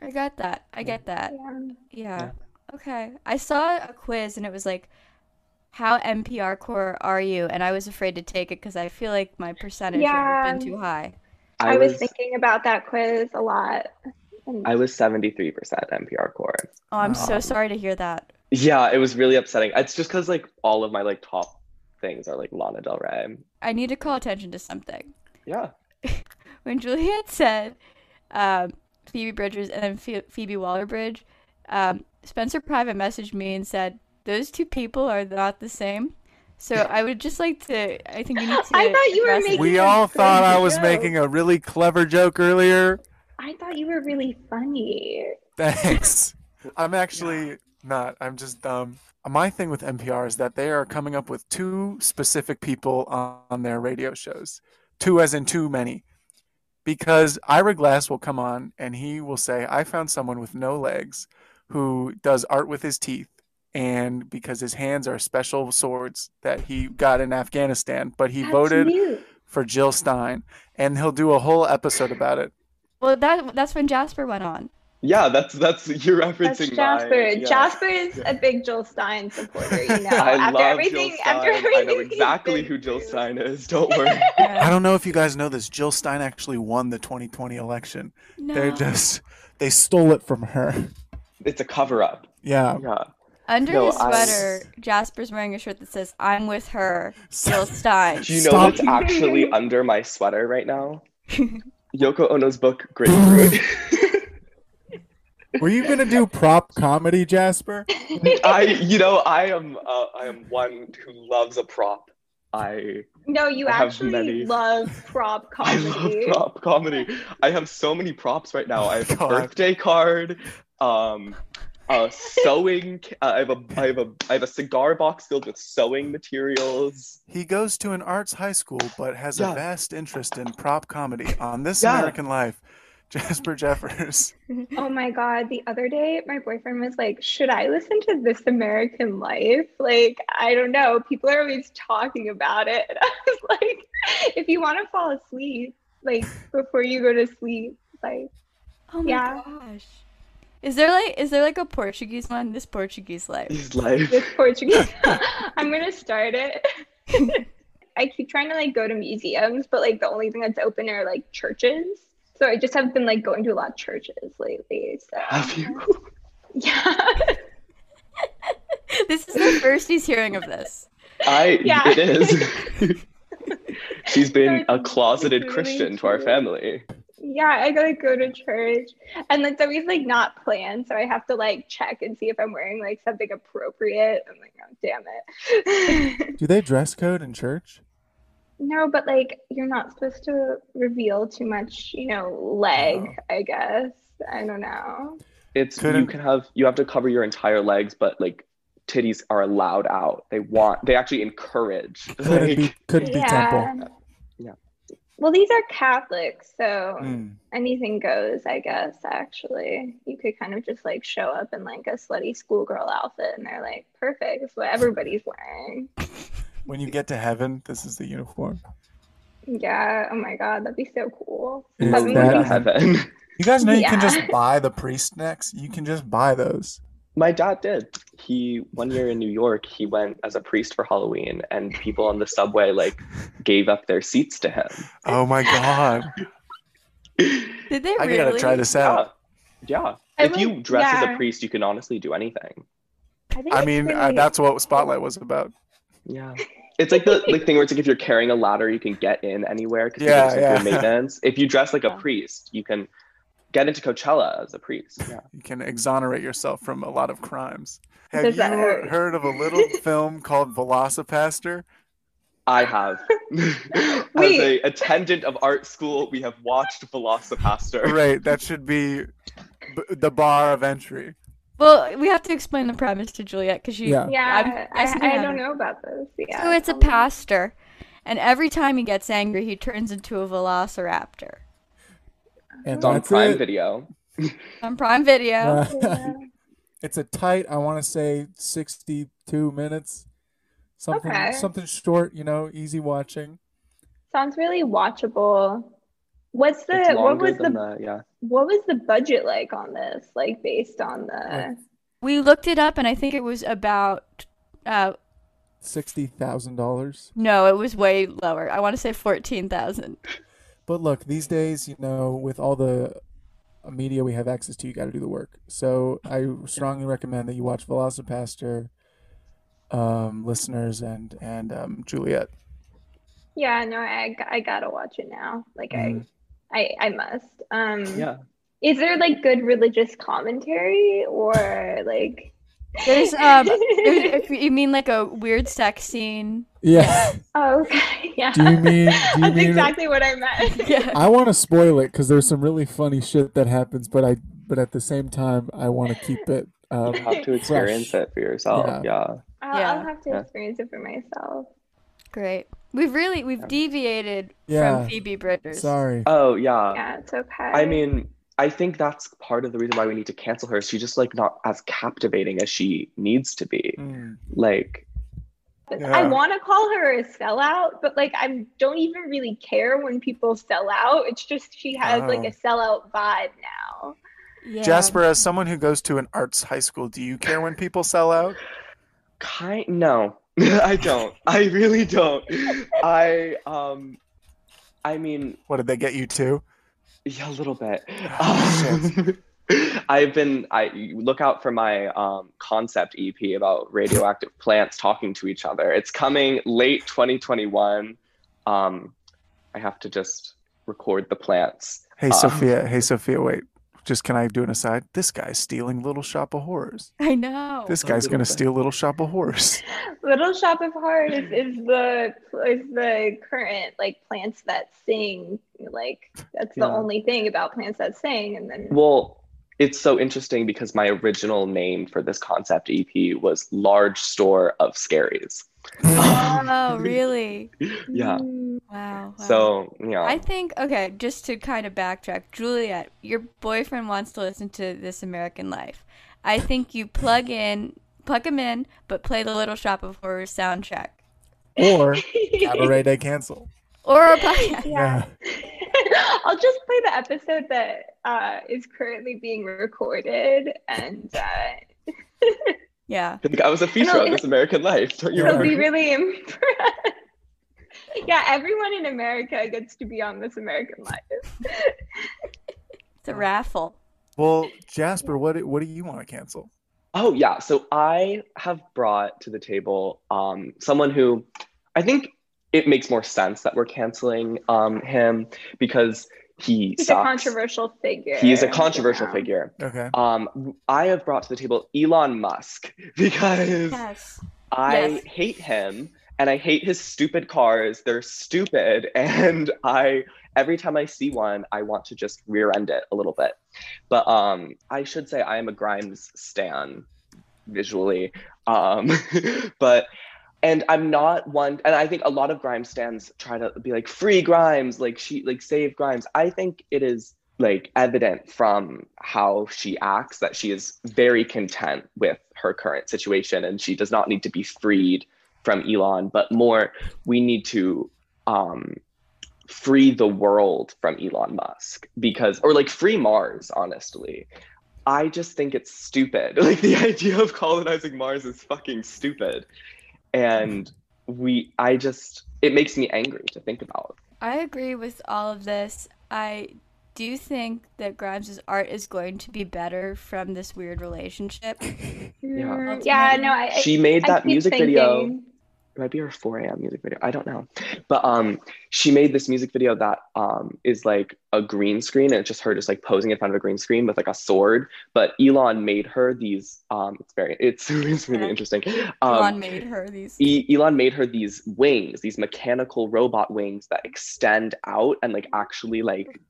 I got that. I get that. Yeah. Yeah. Okay. I saw a quiz and it was like, how NPR core are you? And I was afraid to take it because I feel like my percentage would have been too high. I, was thinking about that quiz a lot. I was 73% NPR core. Oh, I'm so Oh. sorry to hear that. Yeah, it was really upsetting. It's just because like all of my like top things are like Lana Del Rey. I need to call attention to something. Yeah. When Juliette said um, Phoebe Bridgers and then Phe- Phoebe Waller Bridge, um, Spencer private messaged me and said, those two people are not the same. So I would just like to, I think you need to. I thought you were address making- We a all good thought I was joke. making a really clever joke earlier. I thought you were really funny. Thanks. I'm actually not. I'm just dumb. My thing with NPR is that they are coming up with two specific people on, on their radio shows. Two as in too many. Because Ira Glass will come on and he will say, I found someone with no legs who does art with his teeth. And because his hands are special swords that he got in Afghanistan, but he That's voted new. for Jill Stein. And he'll do a whole episode about it. Well, that that's when Jasper went on. Yeah, that's that's you're referencing That's Jasper. my yeah. Jasper is Yeah. a big Jill Stein supporter, you know. I after love everything, Jill after Stein. everything I know exactly who Jill. Stein is. Don't worry. I don't know if you guys know this. Jill Stein actually won the 2020 election. No. They're just they stole it from her. it's a cover up. Yeah. Yeah. Under No, his I- sweater, Jasper's wearing a shirt that says "I'm with her, Jill Stein." Do you know Stop. what's actually under my sweater right now? Yoko Ono's book Grapefruit. Were you gonna do prop comedy, Jasper? I, you know, I am, uh, I am one who loves a prop. I, No, you I actually many- love prop comedy. I comedy. love prop comedy. I have so many props right now. I have a God. birthday card, um, a sewing. Uh, I have a, I have a, I have a cigar box filled with sewing materials. He goes to an arts high school, but has Yeah. a vast interest in prop comedy on This Yeah. American Life. Jasper Jeffers. Oh my god, the other day my boyfriend was like, "Should I listen to This American Life?" Like, I don't know. People are always talking about it. And I was like, if you want to fall asleep, like before you go to sleep, like Oh my Yeah. gosh. Is there like is there like a Portuguese one? This Portuguese life. He's like, this Portuguese. I'm gonna start it. I keep trying to like go to museums, but like the only thing that's open are like churches. So I just have been like going to a lot of churches lately. So have you? yeah. this is the first he's hearing of this. I, Yeah. it is. She's been a closeted really Christian to our family. Yeah, I gotta go to church. And it's always like not planned. So I have to like check and see if I'm wearing like something appropriate. I'm like, oh damn it. Do they dress code in church? no, but like you're not supposed to reveal too much, you know, leg, Oh. I guess. I don't know. It's you Couldn't- can have you have to cover your entire legs, but like titties are allowed out. They want they actually encourage. Couldn't like, be couldn't be temple. Yeah. Well, these are Catholics, so Mm. anything goes, I guess, actually. You could kind of just like show up in like a slutty schoolgirl outfit and they're like, perfect. It's what everybody's wearing. When you get to heaven, this is the uniform. Yeah. Oh my God. That'd be so cool. Is But Road maybe- to that- heaven. You guys know you can just buy the priest necks. You can just buy those. My dad did. He one year in New York, he went as a priest for Halloween, and people on the subway like gave up their seats to him. Oh my god! Did they I really? gotta try this out. Yeah, yeah. I if you would- dress as a priest, you can honestly do anything. think I it's mean, uh, that's what Spotlight was about. Yeah. It's like the like thing where it's like if you're carrying a ladder, you can get in anywhere because Yeah, yeah, yeah. yeah. maintenance. If you dress like a priest, you can get into Coachella as a priest. Yeah. You can exonerate yourself from a lot of crimes. Have Does you that hurt? heard of a little film called VelociPastor? I have. as Wait. a attendant of art school, we have watched VelociPastor. Right, that should be b- the bar of entry. Well, we have to explain the premise to Juliette because she. Yeah. Yeah. I'm I, I don't know about this. Yeah. So it's a pastor, and every time he gets angry, he turns into a velociraptor. And It's on that's Prime it. Video. On Prime Video. Uh, Yeah. it's a tight, I want to say, 62 minutes. Something, Okay. something short, you know, easy watching. Sounds really watchable. What's the what was the the yeah. what was the budget like on this? Like based on the We looked it up, and I think it was about. Uh, Sixty thousand dollars. no, it was way lower. I want to say fourteen thousand. But look, these days, you know, with all the uh, media we have access to, you got to do the work. So I strongly recommend that you watch VelociPastor, um, listeners, and and um, Juliette. Yeah, no, I I gotta watch it now. Like Mhm. I I I must. Um Yeah. is there like good religious commentary or like There's um, there's, if you mean like a weird sex scene. Yeah. Oh, okay. Yeah. Do you mean? Do you That's mean? exactly what I meant. Yeah. I want to spoil it because there's some really funny shit that happens, but I but at the same time I want to keep it. Um, You have to experience fresh. it for yourself. Yeah. Yeah. I'll, Yeah. I'll have to Yeah. experience it for myself. Great. We've really we've deviated Yeah. from Phoebe Bridgers. Sorry. Oh yeah. Yeah, it's okay. I mean, I think that's part of the reason why we need to cancel her. She's just like not as captivating as she needs to be. Mm. Like, Yeah. I want to call her a sellout, but like I don't even really care when people sell out. It's just she has like Oh. a sellout vibe now. Yeah. Jasper, as someone who goes to an arts high school, do you care when people sell out? kind no, I don't. I really don't. I um, I mean, What did they get you to? Yeah, a little bit. Oh, Um, I've been. I look out for my um, concept EP about radioactive plants talking to each other. It's coming late 2021. Um, I have to just record the plants. Hey Uh, Sophia. Hey Sophia. Wait. Just can I do an aside? This guy's stealing Little Shop of Horrors. I know. This guy's gonna bit. steal Little Shop of Horrors. Little Shop of Horrors is the is the current like plants that sing. Like that's the Yeah. only thing about plants that sing, and then Well, it's so interesting because my original name for this concept EP was Large Store of Scaries. Oh, really? yeah. Mm, Wow. wow. So yeah. I think okay, just to kind of backtrack, Juliette, your boyfriend wants to listen to This American Life. I think you plug in, plug him in, but play the Little Shop of Horrors soundtrack Or Cabaret Day cancel. Or a podcast. Yeah. I'll just play the episode that uh, is currently being recorded, and uh, Yeah. I think I was a feature on This American Life. Don't you he'll remember? be really impressed. yeah, everyone in America gets to be on This American Life. It's a raffle. Well, Jasper, what what do you want to cancel? Oh yeah, so I have brought to the table um, someone who I think it makes more sense that we're canceling um, him because he He's sucks. a controversial figure. He is a controversial you know. figure. Okay. Um, I have brought to the table Elon Musk because Yes. I Yes. hate him and I hate his stupid cars. They're stupid, and I every time I see one, I want to just rear end it a little bit. But um, I should say I am a Grimes stan visually, um, but and I'm not one. And I think a lot of Grimes stands try to be like free Grimes, like she like save Grimes. I think it is like evident from how she acts that she is very content with her current situation and she does not need to be freed from Elon, but more we need to um, free the world from Elon Musk because, or like free Mars, honestly. I just think it's stupid. Like the idea of colonizing Mars is fucking stupid. And we, I just, it makes me angry to think about. I agree with all of this. I do think that Grimes' art is going to be better from this weird relationship. Mm, yeah, no, I. I- She made I that keep music video. Thinking- it might be her 4 a.m. music video. I don't know. But um she made this music video that um is like a green screen and it's just her just like posing in front of a green screen with like a sword. But Elon made her these um it's very it's, it's really Yeah. interesting. Elon Um made her these. E- Elon made her these wings, these mechanical robot wings that extend out and like actually like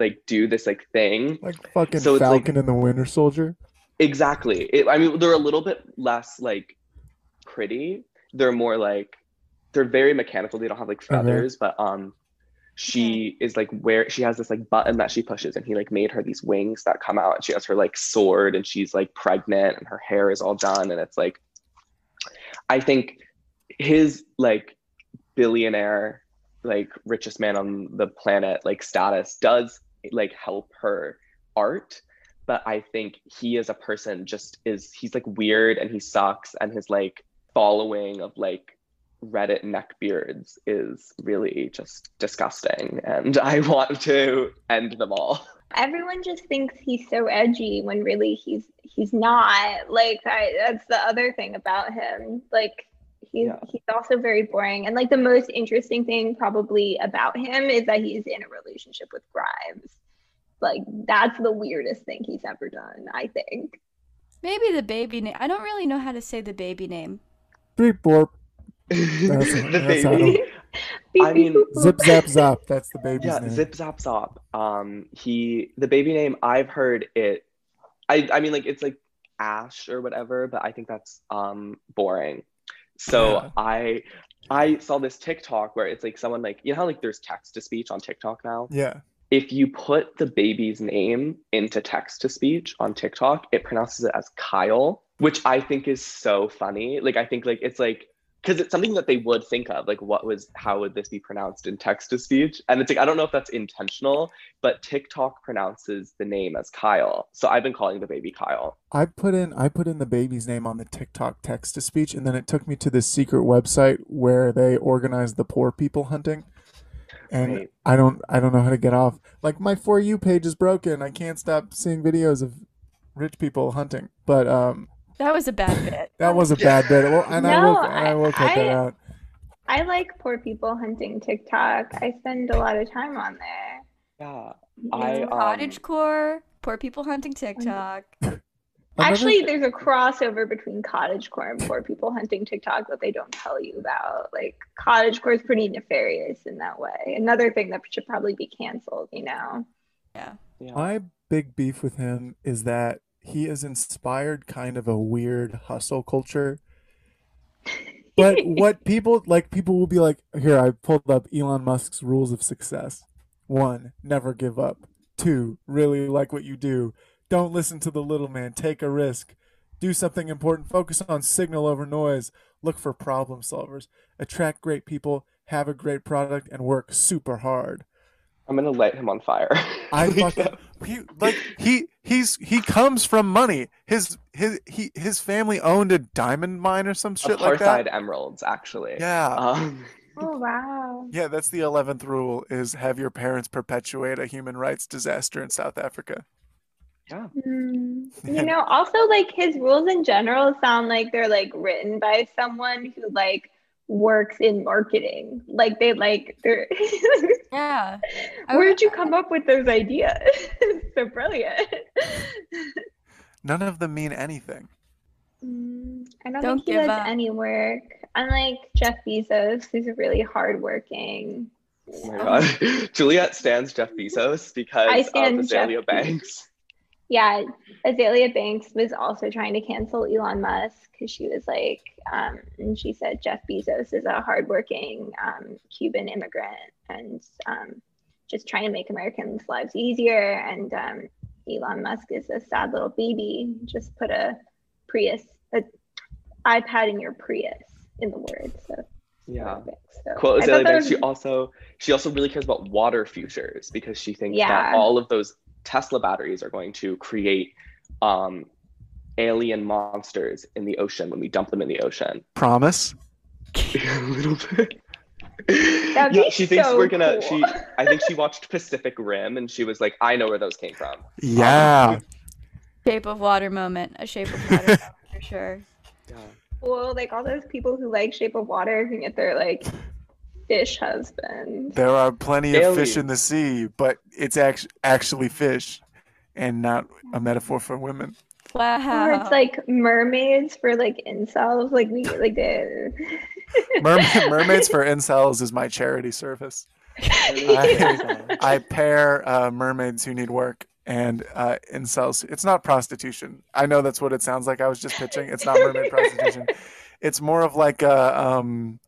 like do this like thing. Like fucking So it's like- Falcon and the Winter Soldier. Exactly. It, I mean, they're a little bit less like pretty. They're more like they're very mechanical. They don't have like Okay. feathers, but um, she is like where she has this like button that she pushes, and he like made her these wings that come out, and she has her like sword, and she's like pregnant, and her hair is all done, and it's like, I think his like billionaire, like richest man on the planet, like status does like help her art but I think he as a person just is he's like weird and he sucks and his like following of like Reddit neckbeards is really just disgusting and I want to end them all. everyone just thinks he's so edgy when really he's he's not like I, that's the other thing about him like he's Yeah. he's also very boring and like the most interesting thing probably about him is that he's in a relationship with grimes like that's the weirdest thing he's ever done i think Maybe the baby name. I don't really know how to say the baby name. Beep borp. the that's baby. Beep, I mean, boop, boop. Zip zap zap. That's the baby's yeah, name. Zip Zap zap. Um, he the baby name I've heard it. I I mean like it's like Ash or whatever, but I think that's um boring. So Yeah. I I saw this TikTok where it's like someone like you know how like there's text to speech on TikTok now. Yeah. If you put the baby's name into text to speech on TikTok, it pronounces it as Kyle, which I think is so funny. Like I think like it's like because it's something that they would think of like what was how would this be pronounced in text to speech and it's like i don't know if that's intentional but tiktok pronounces the name as kyle so i've been calling the baby kyle I put in I put in the baby's name on the TikTok text to speech, and then it took me to this secret website where they organize the poor people hunting. And Right. I don't I don't know how to get off. Like my for you page is broken. I can't stop seeing videos of rich people hunting. But um, That was a bad bit. that was a bad bit. Well, and I will No, I will cut that out. i like poor people hunting tiktok i spend a lot of time on there yeah I, um, cottagecore, poor people hunting TikTok. Actually, there's a crossover between cottagecore and poor people hunting TikTok that they don't tell you about. Like cottagecore is pretty nefarious in that way. Another thing that should probably be canceled, you know. Yeah. yeah My big beef with him is that he has inspired kind of a weird hustle culture But what people like, people will be like, here, I pulled up Elon Musk's rules of success. One, never give up. Two, really like what you do. Don't listen to the little man. Take a risk. Do something important. Focus on signal over noise. Look for problem solvers. Attract great people. Have a great product and work super hard. I'm gonna light him on fire. I fucking he like he he's he comes from money. His his he his family owned a diamond mine or some shit like Apartheid that. emeralds, actually. Yeah. Um, Oh wow. Yeah, that's the eleventh rule: is have your parents perpetuate a human rights disaster in South Africa. yeah. Hmm. You know, also like his rules in general sound like they're like written by someone who like works in marketing. Like they like they're Yeah. I Where'd you come up with those ideas? so brilliant. None of them mean anything. Mm, I don't, Don't think he give does up. any work. Unlike Jeff Bezos, who's really hardworking. Oh my god. Juliette stands Jeff Bezos because I of stan Azealia Jeff Banks. Yeah, Azealia Banks was also trying to cancel Elon Musk because she was like, um, and she said Jeff Bezos is a hardworking um, Cuban immigrant and um, just trying to make Americans' lives easier. And um, Elon Musk is a sad little baby. Just put a Prius, a iPad in your Prius in the word. So Yeah. So Quote Azealia Banks, she also she also really cares about water futures because she thinks Yeah. that all of those Tesla batteries are going to create um, alien monsters in the ocean when we dump them in the ocean. Promise. a little bit. That'd yeah, be she thinks so we're gonna. cool. She, I think she watched Pacific Rim and she was like, "I know where those came from." Yeah. Shape of water moment. A shape of water for sure. Yeah. Well, like all those people who like Shape of Water can get their like fish husbands. There are plenty of fish Alien. in the sea, but it's act- actually fish and not a metaphor for women. Wow. Or it's like mermaids for like incels. Like we like the Merma- Mermaids for Incels is my charity service. I, I pair uh, mermaids who need work and uh, incels. It's not prostitution. I know that's what it sounds like. I was just pitching. It's not mermaid prostitution. It's more of like a um.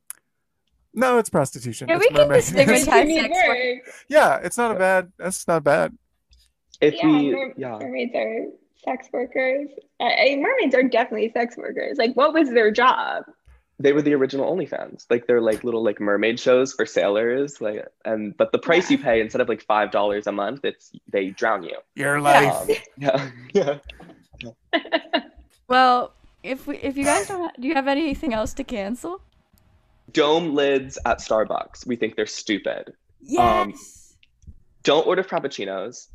No, it's prostitution. Yeah, It's we can mermaid- distinguish Mermaids Hashtag sex work. yeah, it's not a bad. That's not bad. If Yeah, we, mer- yeah, mermaids are sex workers. Uh, uh, mermaids are definitely sex workers. Like, what was their job? they were the original OnlyFans. Like they're like little like mermaid shows for sailors. Like and but the price you pay instead of like five dollars a month, it's they drown you. Your life. Um, yeah, yeah. Well, if we, if you guys don't, ha- do you have anything else to cancel? Dome lids at Starbucks. We think they're stupid. Um, Yes. Don't order frappuccinos.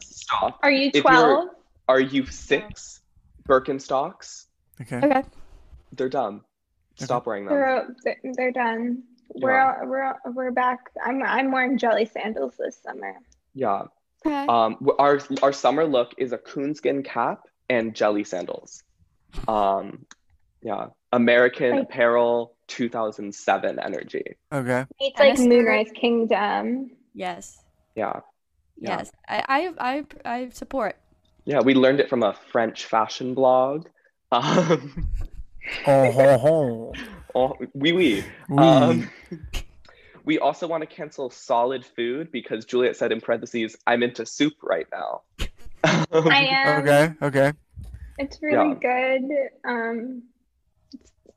Stop. Are you 12? Are you six? Birkenstocks. Okay. okay. They're dumb. Stop wearing them. They're, they're, they're done. We're, we're, we're back. I'm, I'm wearing jelly sandals this summer. Yeah. Okay. Um, our our summer look is a coonskin cap and jelly sandals. Um, yeah. American Like- Apparel 2007 energy. Okay. It's like Moonrise Kingdom. yes. Yeah. Yeah. Yes. I, I I I support. Yeah. We learned it from a French fashion blog. Um, Oh, ho, ho. oh, oui, oui. Oui. Um, we also want to cancel solid food because Juliette said in parentheses, I'm into soup right now. I am. okay. Okay. It's really good. Um,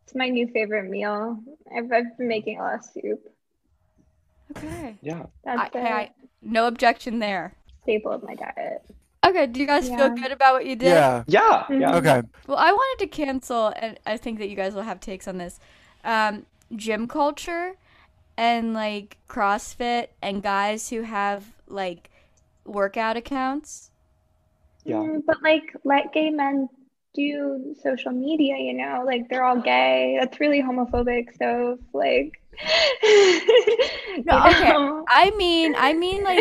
it's, it's my new favorite meal. I've, I've been making a lot of soup. Okay. yeah. That's I, a I, no objection there. staple of my diet. Okay. Do you guys Yeah. feel good about what you did? Yeah. Yeah. Mhm. Yeah. Okay. Well, I wanted to cancel, and I think that you guys will have takes on this. Um, gym culture and like CrossFit and guys who have like workout accounts. Yeah. Mm, but like, let gay men do social media. You know, like they're all gay. That's really homophobic. So like, No, okay. know? I mean, I mean like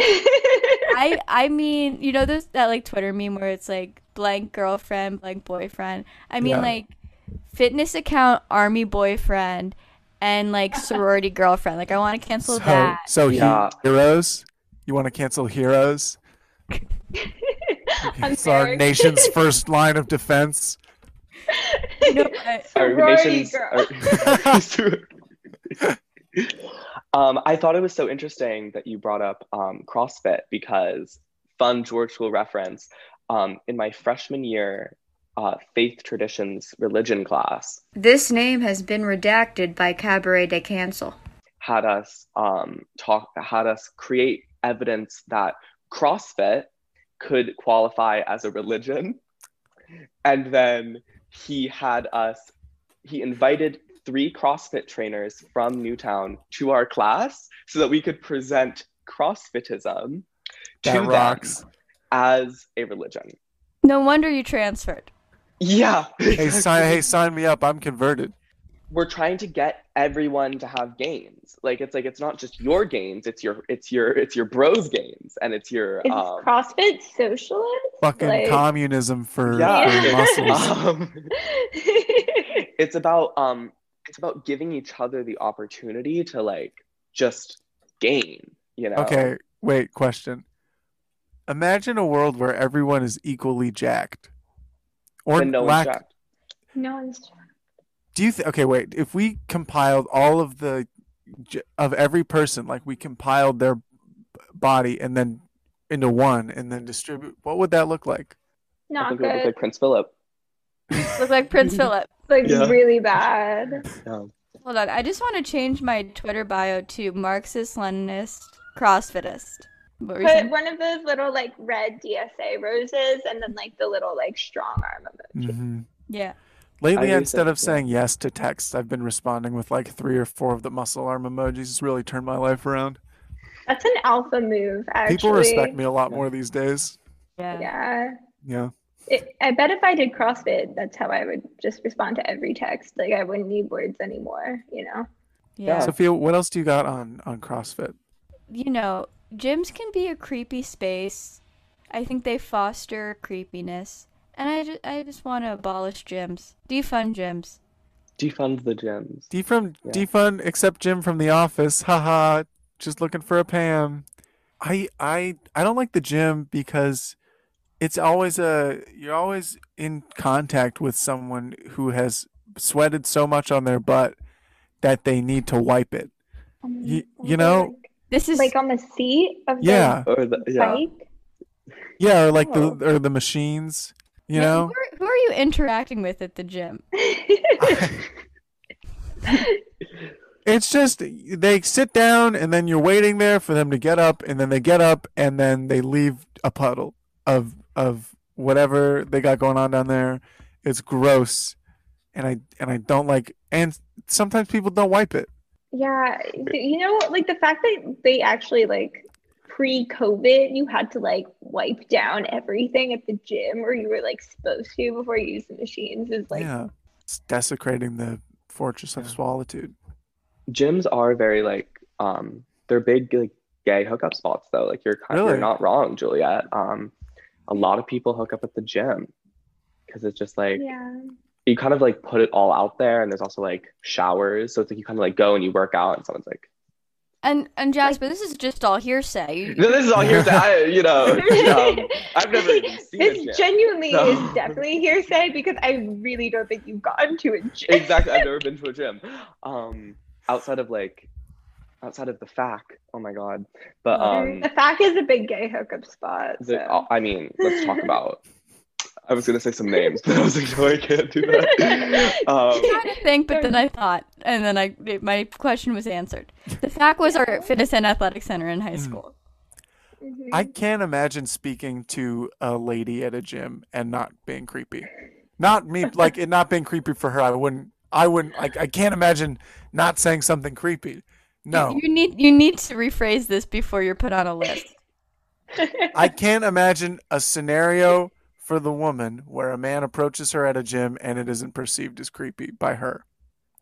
I I mean, you know, there's that like Twitter meme where it's like blank girlfriend, blank boyfriend. I mean Yeah. like fitness account, army boyfriend, and like sorority girlfriend. Like I want to cancel So, that. so he- Yeah. heroes. You want to cancel heroes? I'm It's our nation's first line of defense. No, I- Our Sorority nation's- girl. our- um, I thought it was so interesting that you brought up um, CrossFit because fun George School reference. Um, in my freshman year, uh, faith traditions religion class This name has been redacted by Cabaret de Cancel. had us um, talk had us create evidence that CrossFit could qualify as a religion, and then he had us he invited three CrossFit trainers from Newtown to our class so that we could present CrossFitism to That them rocks. as a religion. No wonder you transferred. Yeah. Hey, sign, hey, sign me up. I'm converted. We're trying to get everyone to have gains. Like it's like it's not just your gains, it's your it's your it's your bros gains and it's your Is um, CrossFit socialist? Fucking Like- communism for, Yeah. for muscles. um, it's about um it's about giving each other the opportunity to like just gain, you know. Okay, wait, question. Imagine a world where everyone is equally jacked. Or Then no one's lack, jacked. no one's do you think okay, wait, if we compiled all of the of every person, like we compiled their body and then into one and then distribute, what would that look like? I not think it would look like Prince Philip. Look like Prince Philip. like Yeah. really bad. Yeah. Hold on, I just want to change my Twitter bio to Marxist Leninist CrossFitist. What Put saying? one of those little like red DSA roses and then like the little like strong arm emoji. hmm Yeah. Lately, instead think, of saying yes to texts, I've been responding with like three or four of the muscle arm emojis. It's really turned my life around. That's an alpha move, actually. People respect me a lot more these days. Yeah. Yeah. Yeah. It, I bet if I did CrossFit, that's how I would just respond to every text. Like I wouldn't need words anymore, you know? Yeah. Sophia, what else do you got on on CrossFit? you know, gyms can be a creepy space. I think they foster creepiness. And I just, I just want to abolish gyms. Defund gyms. Defund the gyms. Defund, Yeah. defund, except Jim from The Office. Haha, just looking for a Pam. I, I, I don't like the gym because it's always a you're always in contact with someone who has sweated so much on their butt that they need to wipe it. Um, You- you know- This is like, like on the seat of Yeah, Or the, the yeah. bike. yeah, or like Oh. the or the machines. You know, who are, who are you interacting with at the gym? It's just they sit down and then you're waiting there for them to get up and then they get up and then they leave a puddle of of whatever they got going on down there. It's gross. And I and I don't like and sometimes people don't wipe it. Yeah, you know, like the fact that they actually like pre-COVID, you had to like wipe down everything at the gym, or you were like supposed to before you used the machines, is like yeah. It's desecrating the fortress of Yeah. solitude. gyms are very like um they're big like gay hookup spots though like you're kind Really? you're not wrong juliette um a lot of people hook up at the gym because it's just like yeah. you kind of like put it all out there and there's also like showers so it's like you kind of like go and you work out and someone's like And and Jasper, this is just all hearsay. No this is all hearsay I, you know um, i've never seen this gym genuinely No. is definitely hearsay because I really don't think you've gotten to a gym. exactly i've never been to a gym um outside of like outside of the fac oh my god but um the fac is a big gay hookup spot. The, so. I mean, let's talk about. I was gonna say some names, but I was like, no, I can't do that. Um, trying to think, but then I thought, and then I it- my question was answered. The fact was our fitness and athletic center in high Mm. school. Mhm. I can't imagine speaking to a lady at a gym and not being creepy. Not me, like it not being creepy for her. I wouldn't. I wouldn't. Like I can't imagine not saying something creepy. No, You need you need to rephrase this before you're put on a list. I can't imagine a scenario for the woman where a man approaches her at a gym and it isn't perceived as creepy by her.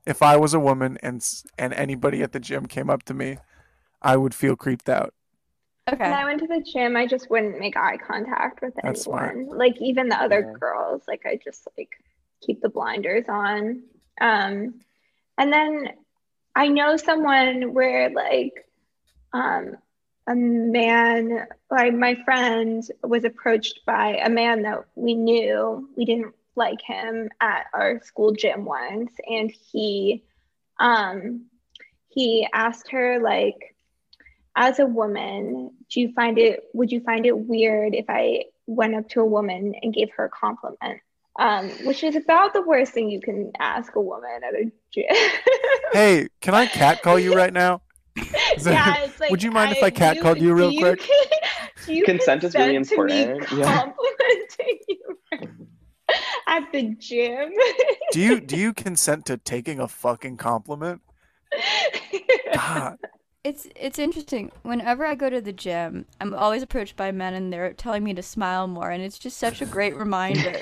If I was a woman and and anybody at the gym came up to me, I would feel creeped out. Okay. When I went to the gym, I just wouldn't make eye contact with That's smart. anyone. Like even the other Yeah. girls, like I just like keep the blinders on. Um, and then I know someone where like um a man like my friend was approached by a man that we knew. We didn't like him at our school gym once, and he um he asked her like as a woman do you find it would you find it weird if i went up to a woman and gave her a compliment um, which is about the worst thing you can ask a woman at a gym Hey, can I cat call you right now? Is that- yeah, it's like, would you mind if I cat called you real do quick? do you Consent is really consent to me important, yeah. Complimenting you at the gym. Do you do you consent to taking a fucking compliment? God. It's it's interesting. Whenever I go to the gym, I'm always approached by men and they're telling me to smile more and it's just such a great reminder.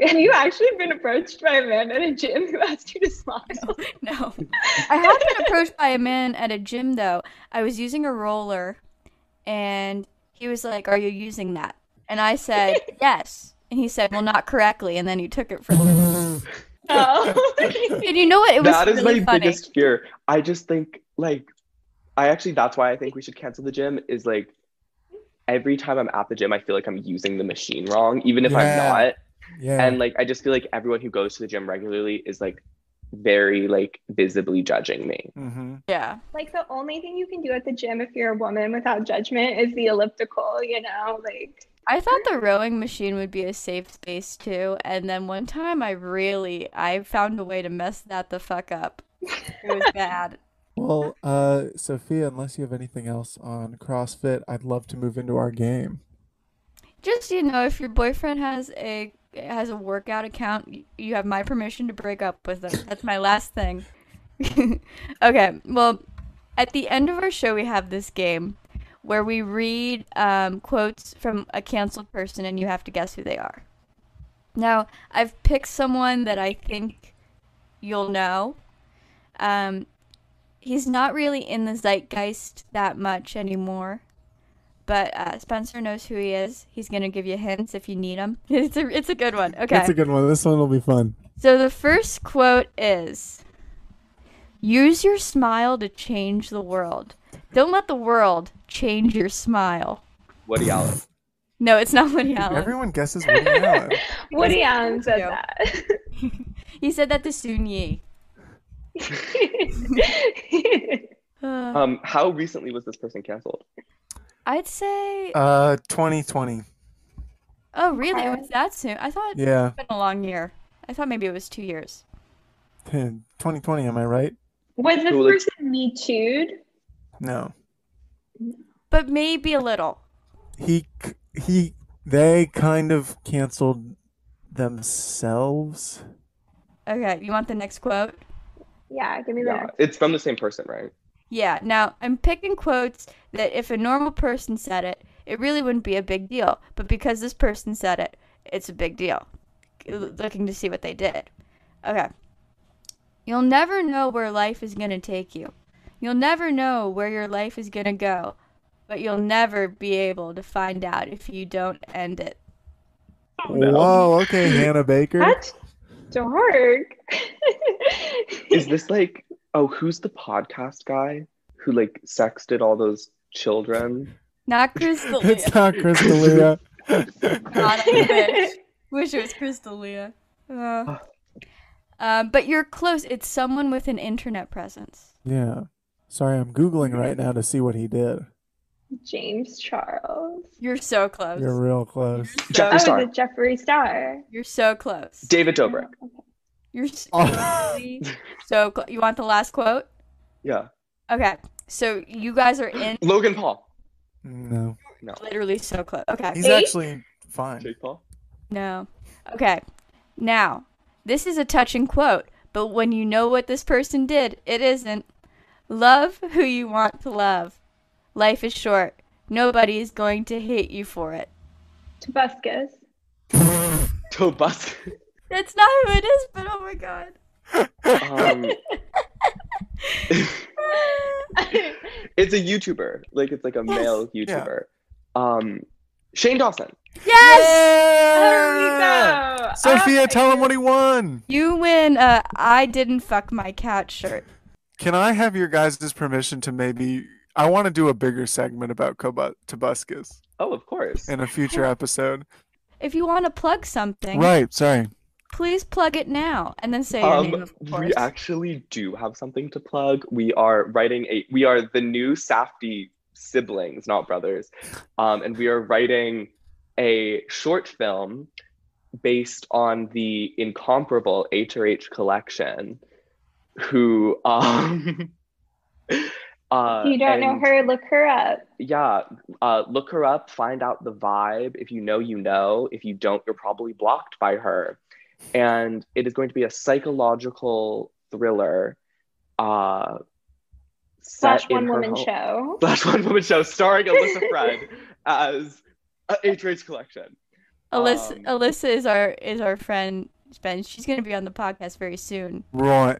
Have you actually been approached by a man at a gym who asked you to smile? No. I have been approached by a man at a gym though. I was using a roller and he was like, "Are you using that?" And I said, "Yes." And he said, "Well, not correctly." And then he took it from me. Oh. And you know what? It was that is really my funny. biggest fear. I just think like I actually that's why I think we should cancel the gym is like every time I'm at the gym I feel like I'm using the machine wrong even if I'm not. Yeah. And like I just feel like everyone who goes to the gym regularly is like very like visibly judging me. mm-hmm. Yeah. like the only thing you can do at the gym if you're a woman without judgment is the elliptical, you know, like I thought the rowing machine would be a safe space too, and then one time I really I found a way to mess that the fuck up. It was bad. Well, uh, Sophia, unless you have anything else on CrossFit, I'd love to move into our game. Just you know, if your boyfriend has a has a workout account, you have my permission to break up with them. That's my last thing. okay, well, at the end of our show, we have this game where we read um, quotes from a canceled person, and you have to guess who they are. Now, I've picked someone that I think you'll know. Um, he's not really in the zeitgeist that much anymore but uh, Spencer knows who he is. He's gonna give you hints if you need them. It's a it's a good one. Okay. it's a good one. This one will be fun. so the first quote is, "Use your smile to change the world. Don't let the world change your smile." Woody Allen. No, it's not Woody Allen. Everyone guesses Woody Allen. Woody Allen said Yeah. that. He said that to Soon-Yi. Um how recently was this person canceled? I'd say. Uh, 2020. oh, really? It was that soon? I thought it Yeah, had been a long year. I thought maybe it was two years. 2020. Am I right? Was this Who, like- person me too'd? No. But maybe a little. He c- he. They kind of canceled themselves. Okay, you want the next quote? Yeah, give me the Yeah. next. It's from the same person, right? Yeah, now I'm picking quotes that if a normal person said it, it really wouldn't be a big deal. But because this person said it, it's a big deal. Looking to see what they did. Okay. You'll never know where life is going to take you. You'll never know where your life is going to go. But you'll never be able to find out if you don't end it. no. Whoa. Okay, Hannah Baker. That's dark. Is this like oh who's the podcast guy who like sexted all those children? Not Crystal It's Leah. not Chris D'Elia. God, I wish. Wish it was Chris D'Elia. Uh, um, but you're close. It's someone with an internet presence. yeah. Sorry, I'm googling right now to see what he did. James Charles. You're so close. You're real close. Jeffree Oh, Star. is it Jeffree Star? You're so close. David Dobrik. Oh, You're so, Oh. really so close. You want the last quote? Yeah. Okay. So you guys are in Logan Paul. No. No, literally so close. Okay. he's Eight? actually fine. Jake Paul. No. Okay. Now, this is a touching quote, but when you know what this person did, it isn't. Love who you want to love. Life is short. Nobody is going to hate you for it. Tobuscus. Tobus. That's not who it is, but oh my god. um, it's a YouTuber. Like it's like a male YouTuber. Um, Shane Dawson. Yes! There we go. Sophia, Oh, tell him what he won. You win a I didn't fuck my cat shirt. Can I have your guys' permission to maybe? I want to do a bigger segment about Koba- Tobuscus Oh, of course. in a future episode. if you want to plug something, Right. Sorry. please plug it now and then say your name, Um, of course. we actually do have something to plug. We are writing a. We are the new Safdie siblings, not brothers, um, and we are writing a short film based on the incomparable H or H collection, who um. Uh, If you don't know her, look her up. yeah uh, look her up find out the vibe if you know you know if you don't you're probably blocked by her and it is going to be a psychological thriller uh Slash one woman home- show. slash one woman show starring alyssa fred as a H race collection Alyssa, um, Alyssa is our is our friend. Ben. She's gonna be on the podcast very soon. Right.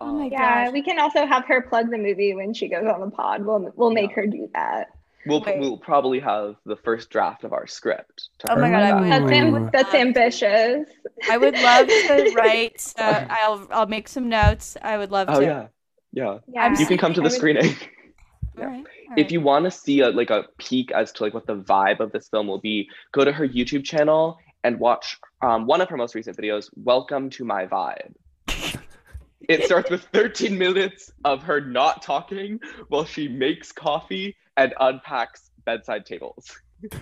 Oh my Um, Yeah, gosh. we can also have her plug the movie when she goes on the pod. We'll we'll make Yeah. her do that. we'll, Wait. we'll probably have the first draft of our script to Oh my God, I by That's Ooh. am- that's ambitious. I would love to write. Uh, I'll I'll make some notes. I would love oh to. yeah yeah Yeah, I'm you can come to the would- screening All right. all if you want to see a like a peek as to like what the vibe of this film will be go to her youtube channel and watch um, one of her most recent videos welcome to my vibe it starts with 13 minutes of her not talking while she makes coffee and unpacks bedside tables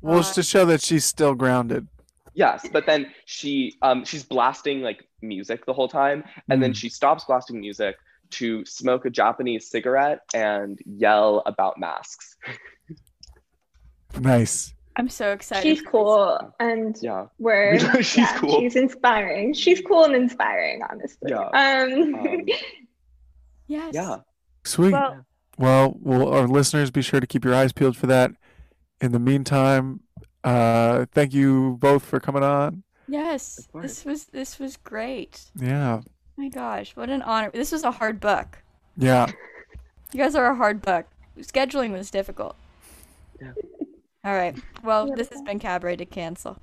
Well, it's to show that she's still grounded. yes but then she um she's blasting like music the whole time and then Mm. she stops blasting music to smoke a japanese cigarette and yell about masks Nice. I'm so excited. She's cool, and yeah we're She's yeah, cool. She's inspiring. She's cool and inspiring, honestly. Yeah. Um, Um, Yes. yeah Sweet. Well, Well, will our listeners be sure to keep your eyes peeled for that. In the meantime, uh, thank you both for coming on. yes. This was this was great. Yeah. my gosh, what an honor. This was a hard book. Yeah. You guys are a hard book. Scheduling was difficult. Yeah. All right. Well, this has been Cabaret to cancel.